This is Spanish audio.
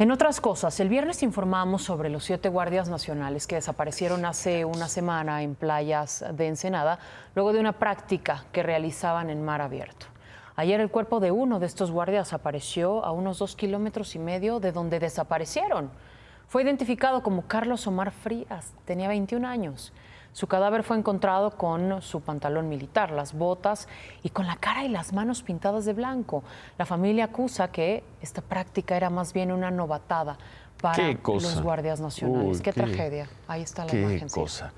En otras cosas, el viernes informamos sobre los siete guardias nacionales que desaparecieron hace una semana en playas de Ensenada, luego de una práctica que realizaban en mar abierto. Ayer el cuerpo de uno de estos guardias apareció a unos dos kilómetros y medio de donde desaparecieron. Fue identificado como Carlos Omar Frías, tenía 21 años. Su cadáver fue encontrado con su pantalón militar, las botas y con la cara y las manos pintadas de blanco. La familia acusa que esta práctica era más bien una novatada para los guardias nacionales. qué, tragedia. Ahí está la imagen. Cosa.